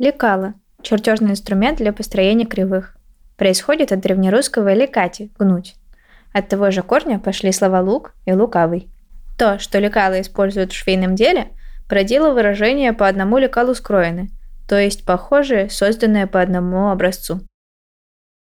Лекало – чертежный инструмент для построения кривых. Происходит от древнерусского лекати – гнуть. От того же корня пошли слова лук и лукавый. То, что лекалы используют в швейном деле, породило выражение по одному лекалу скроены, то есть похожие, созданные по одному образцу.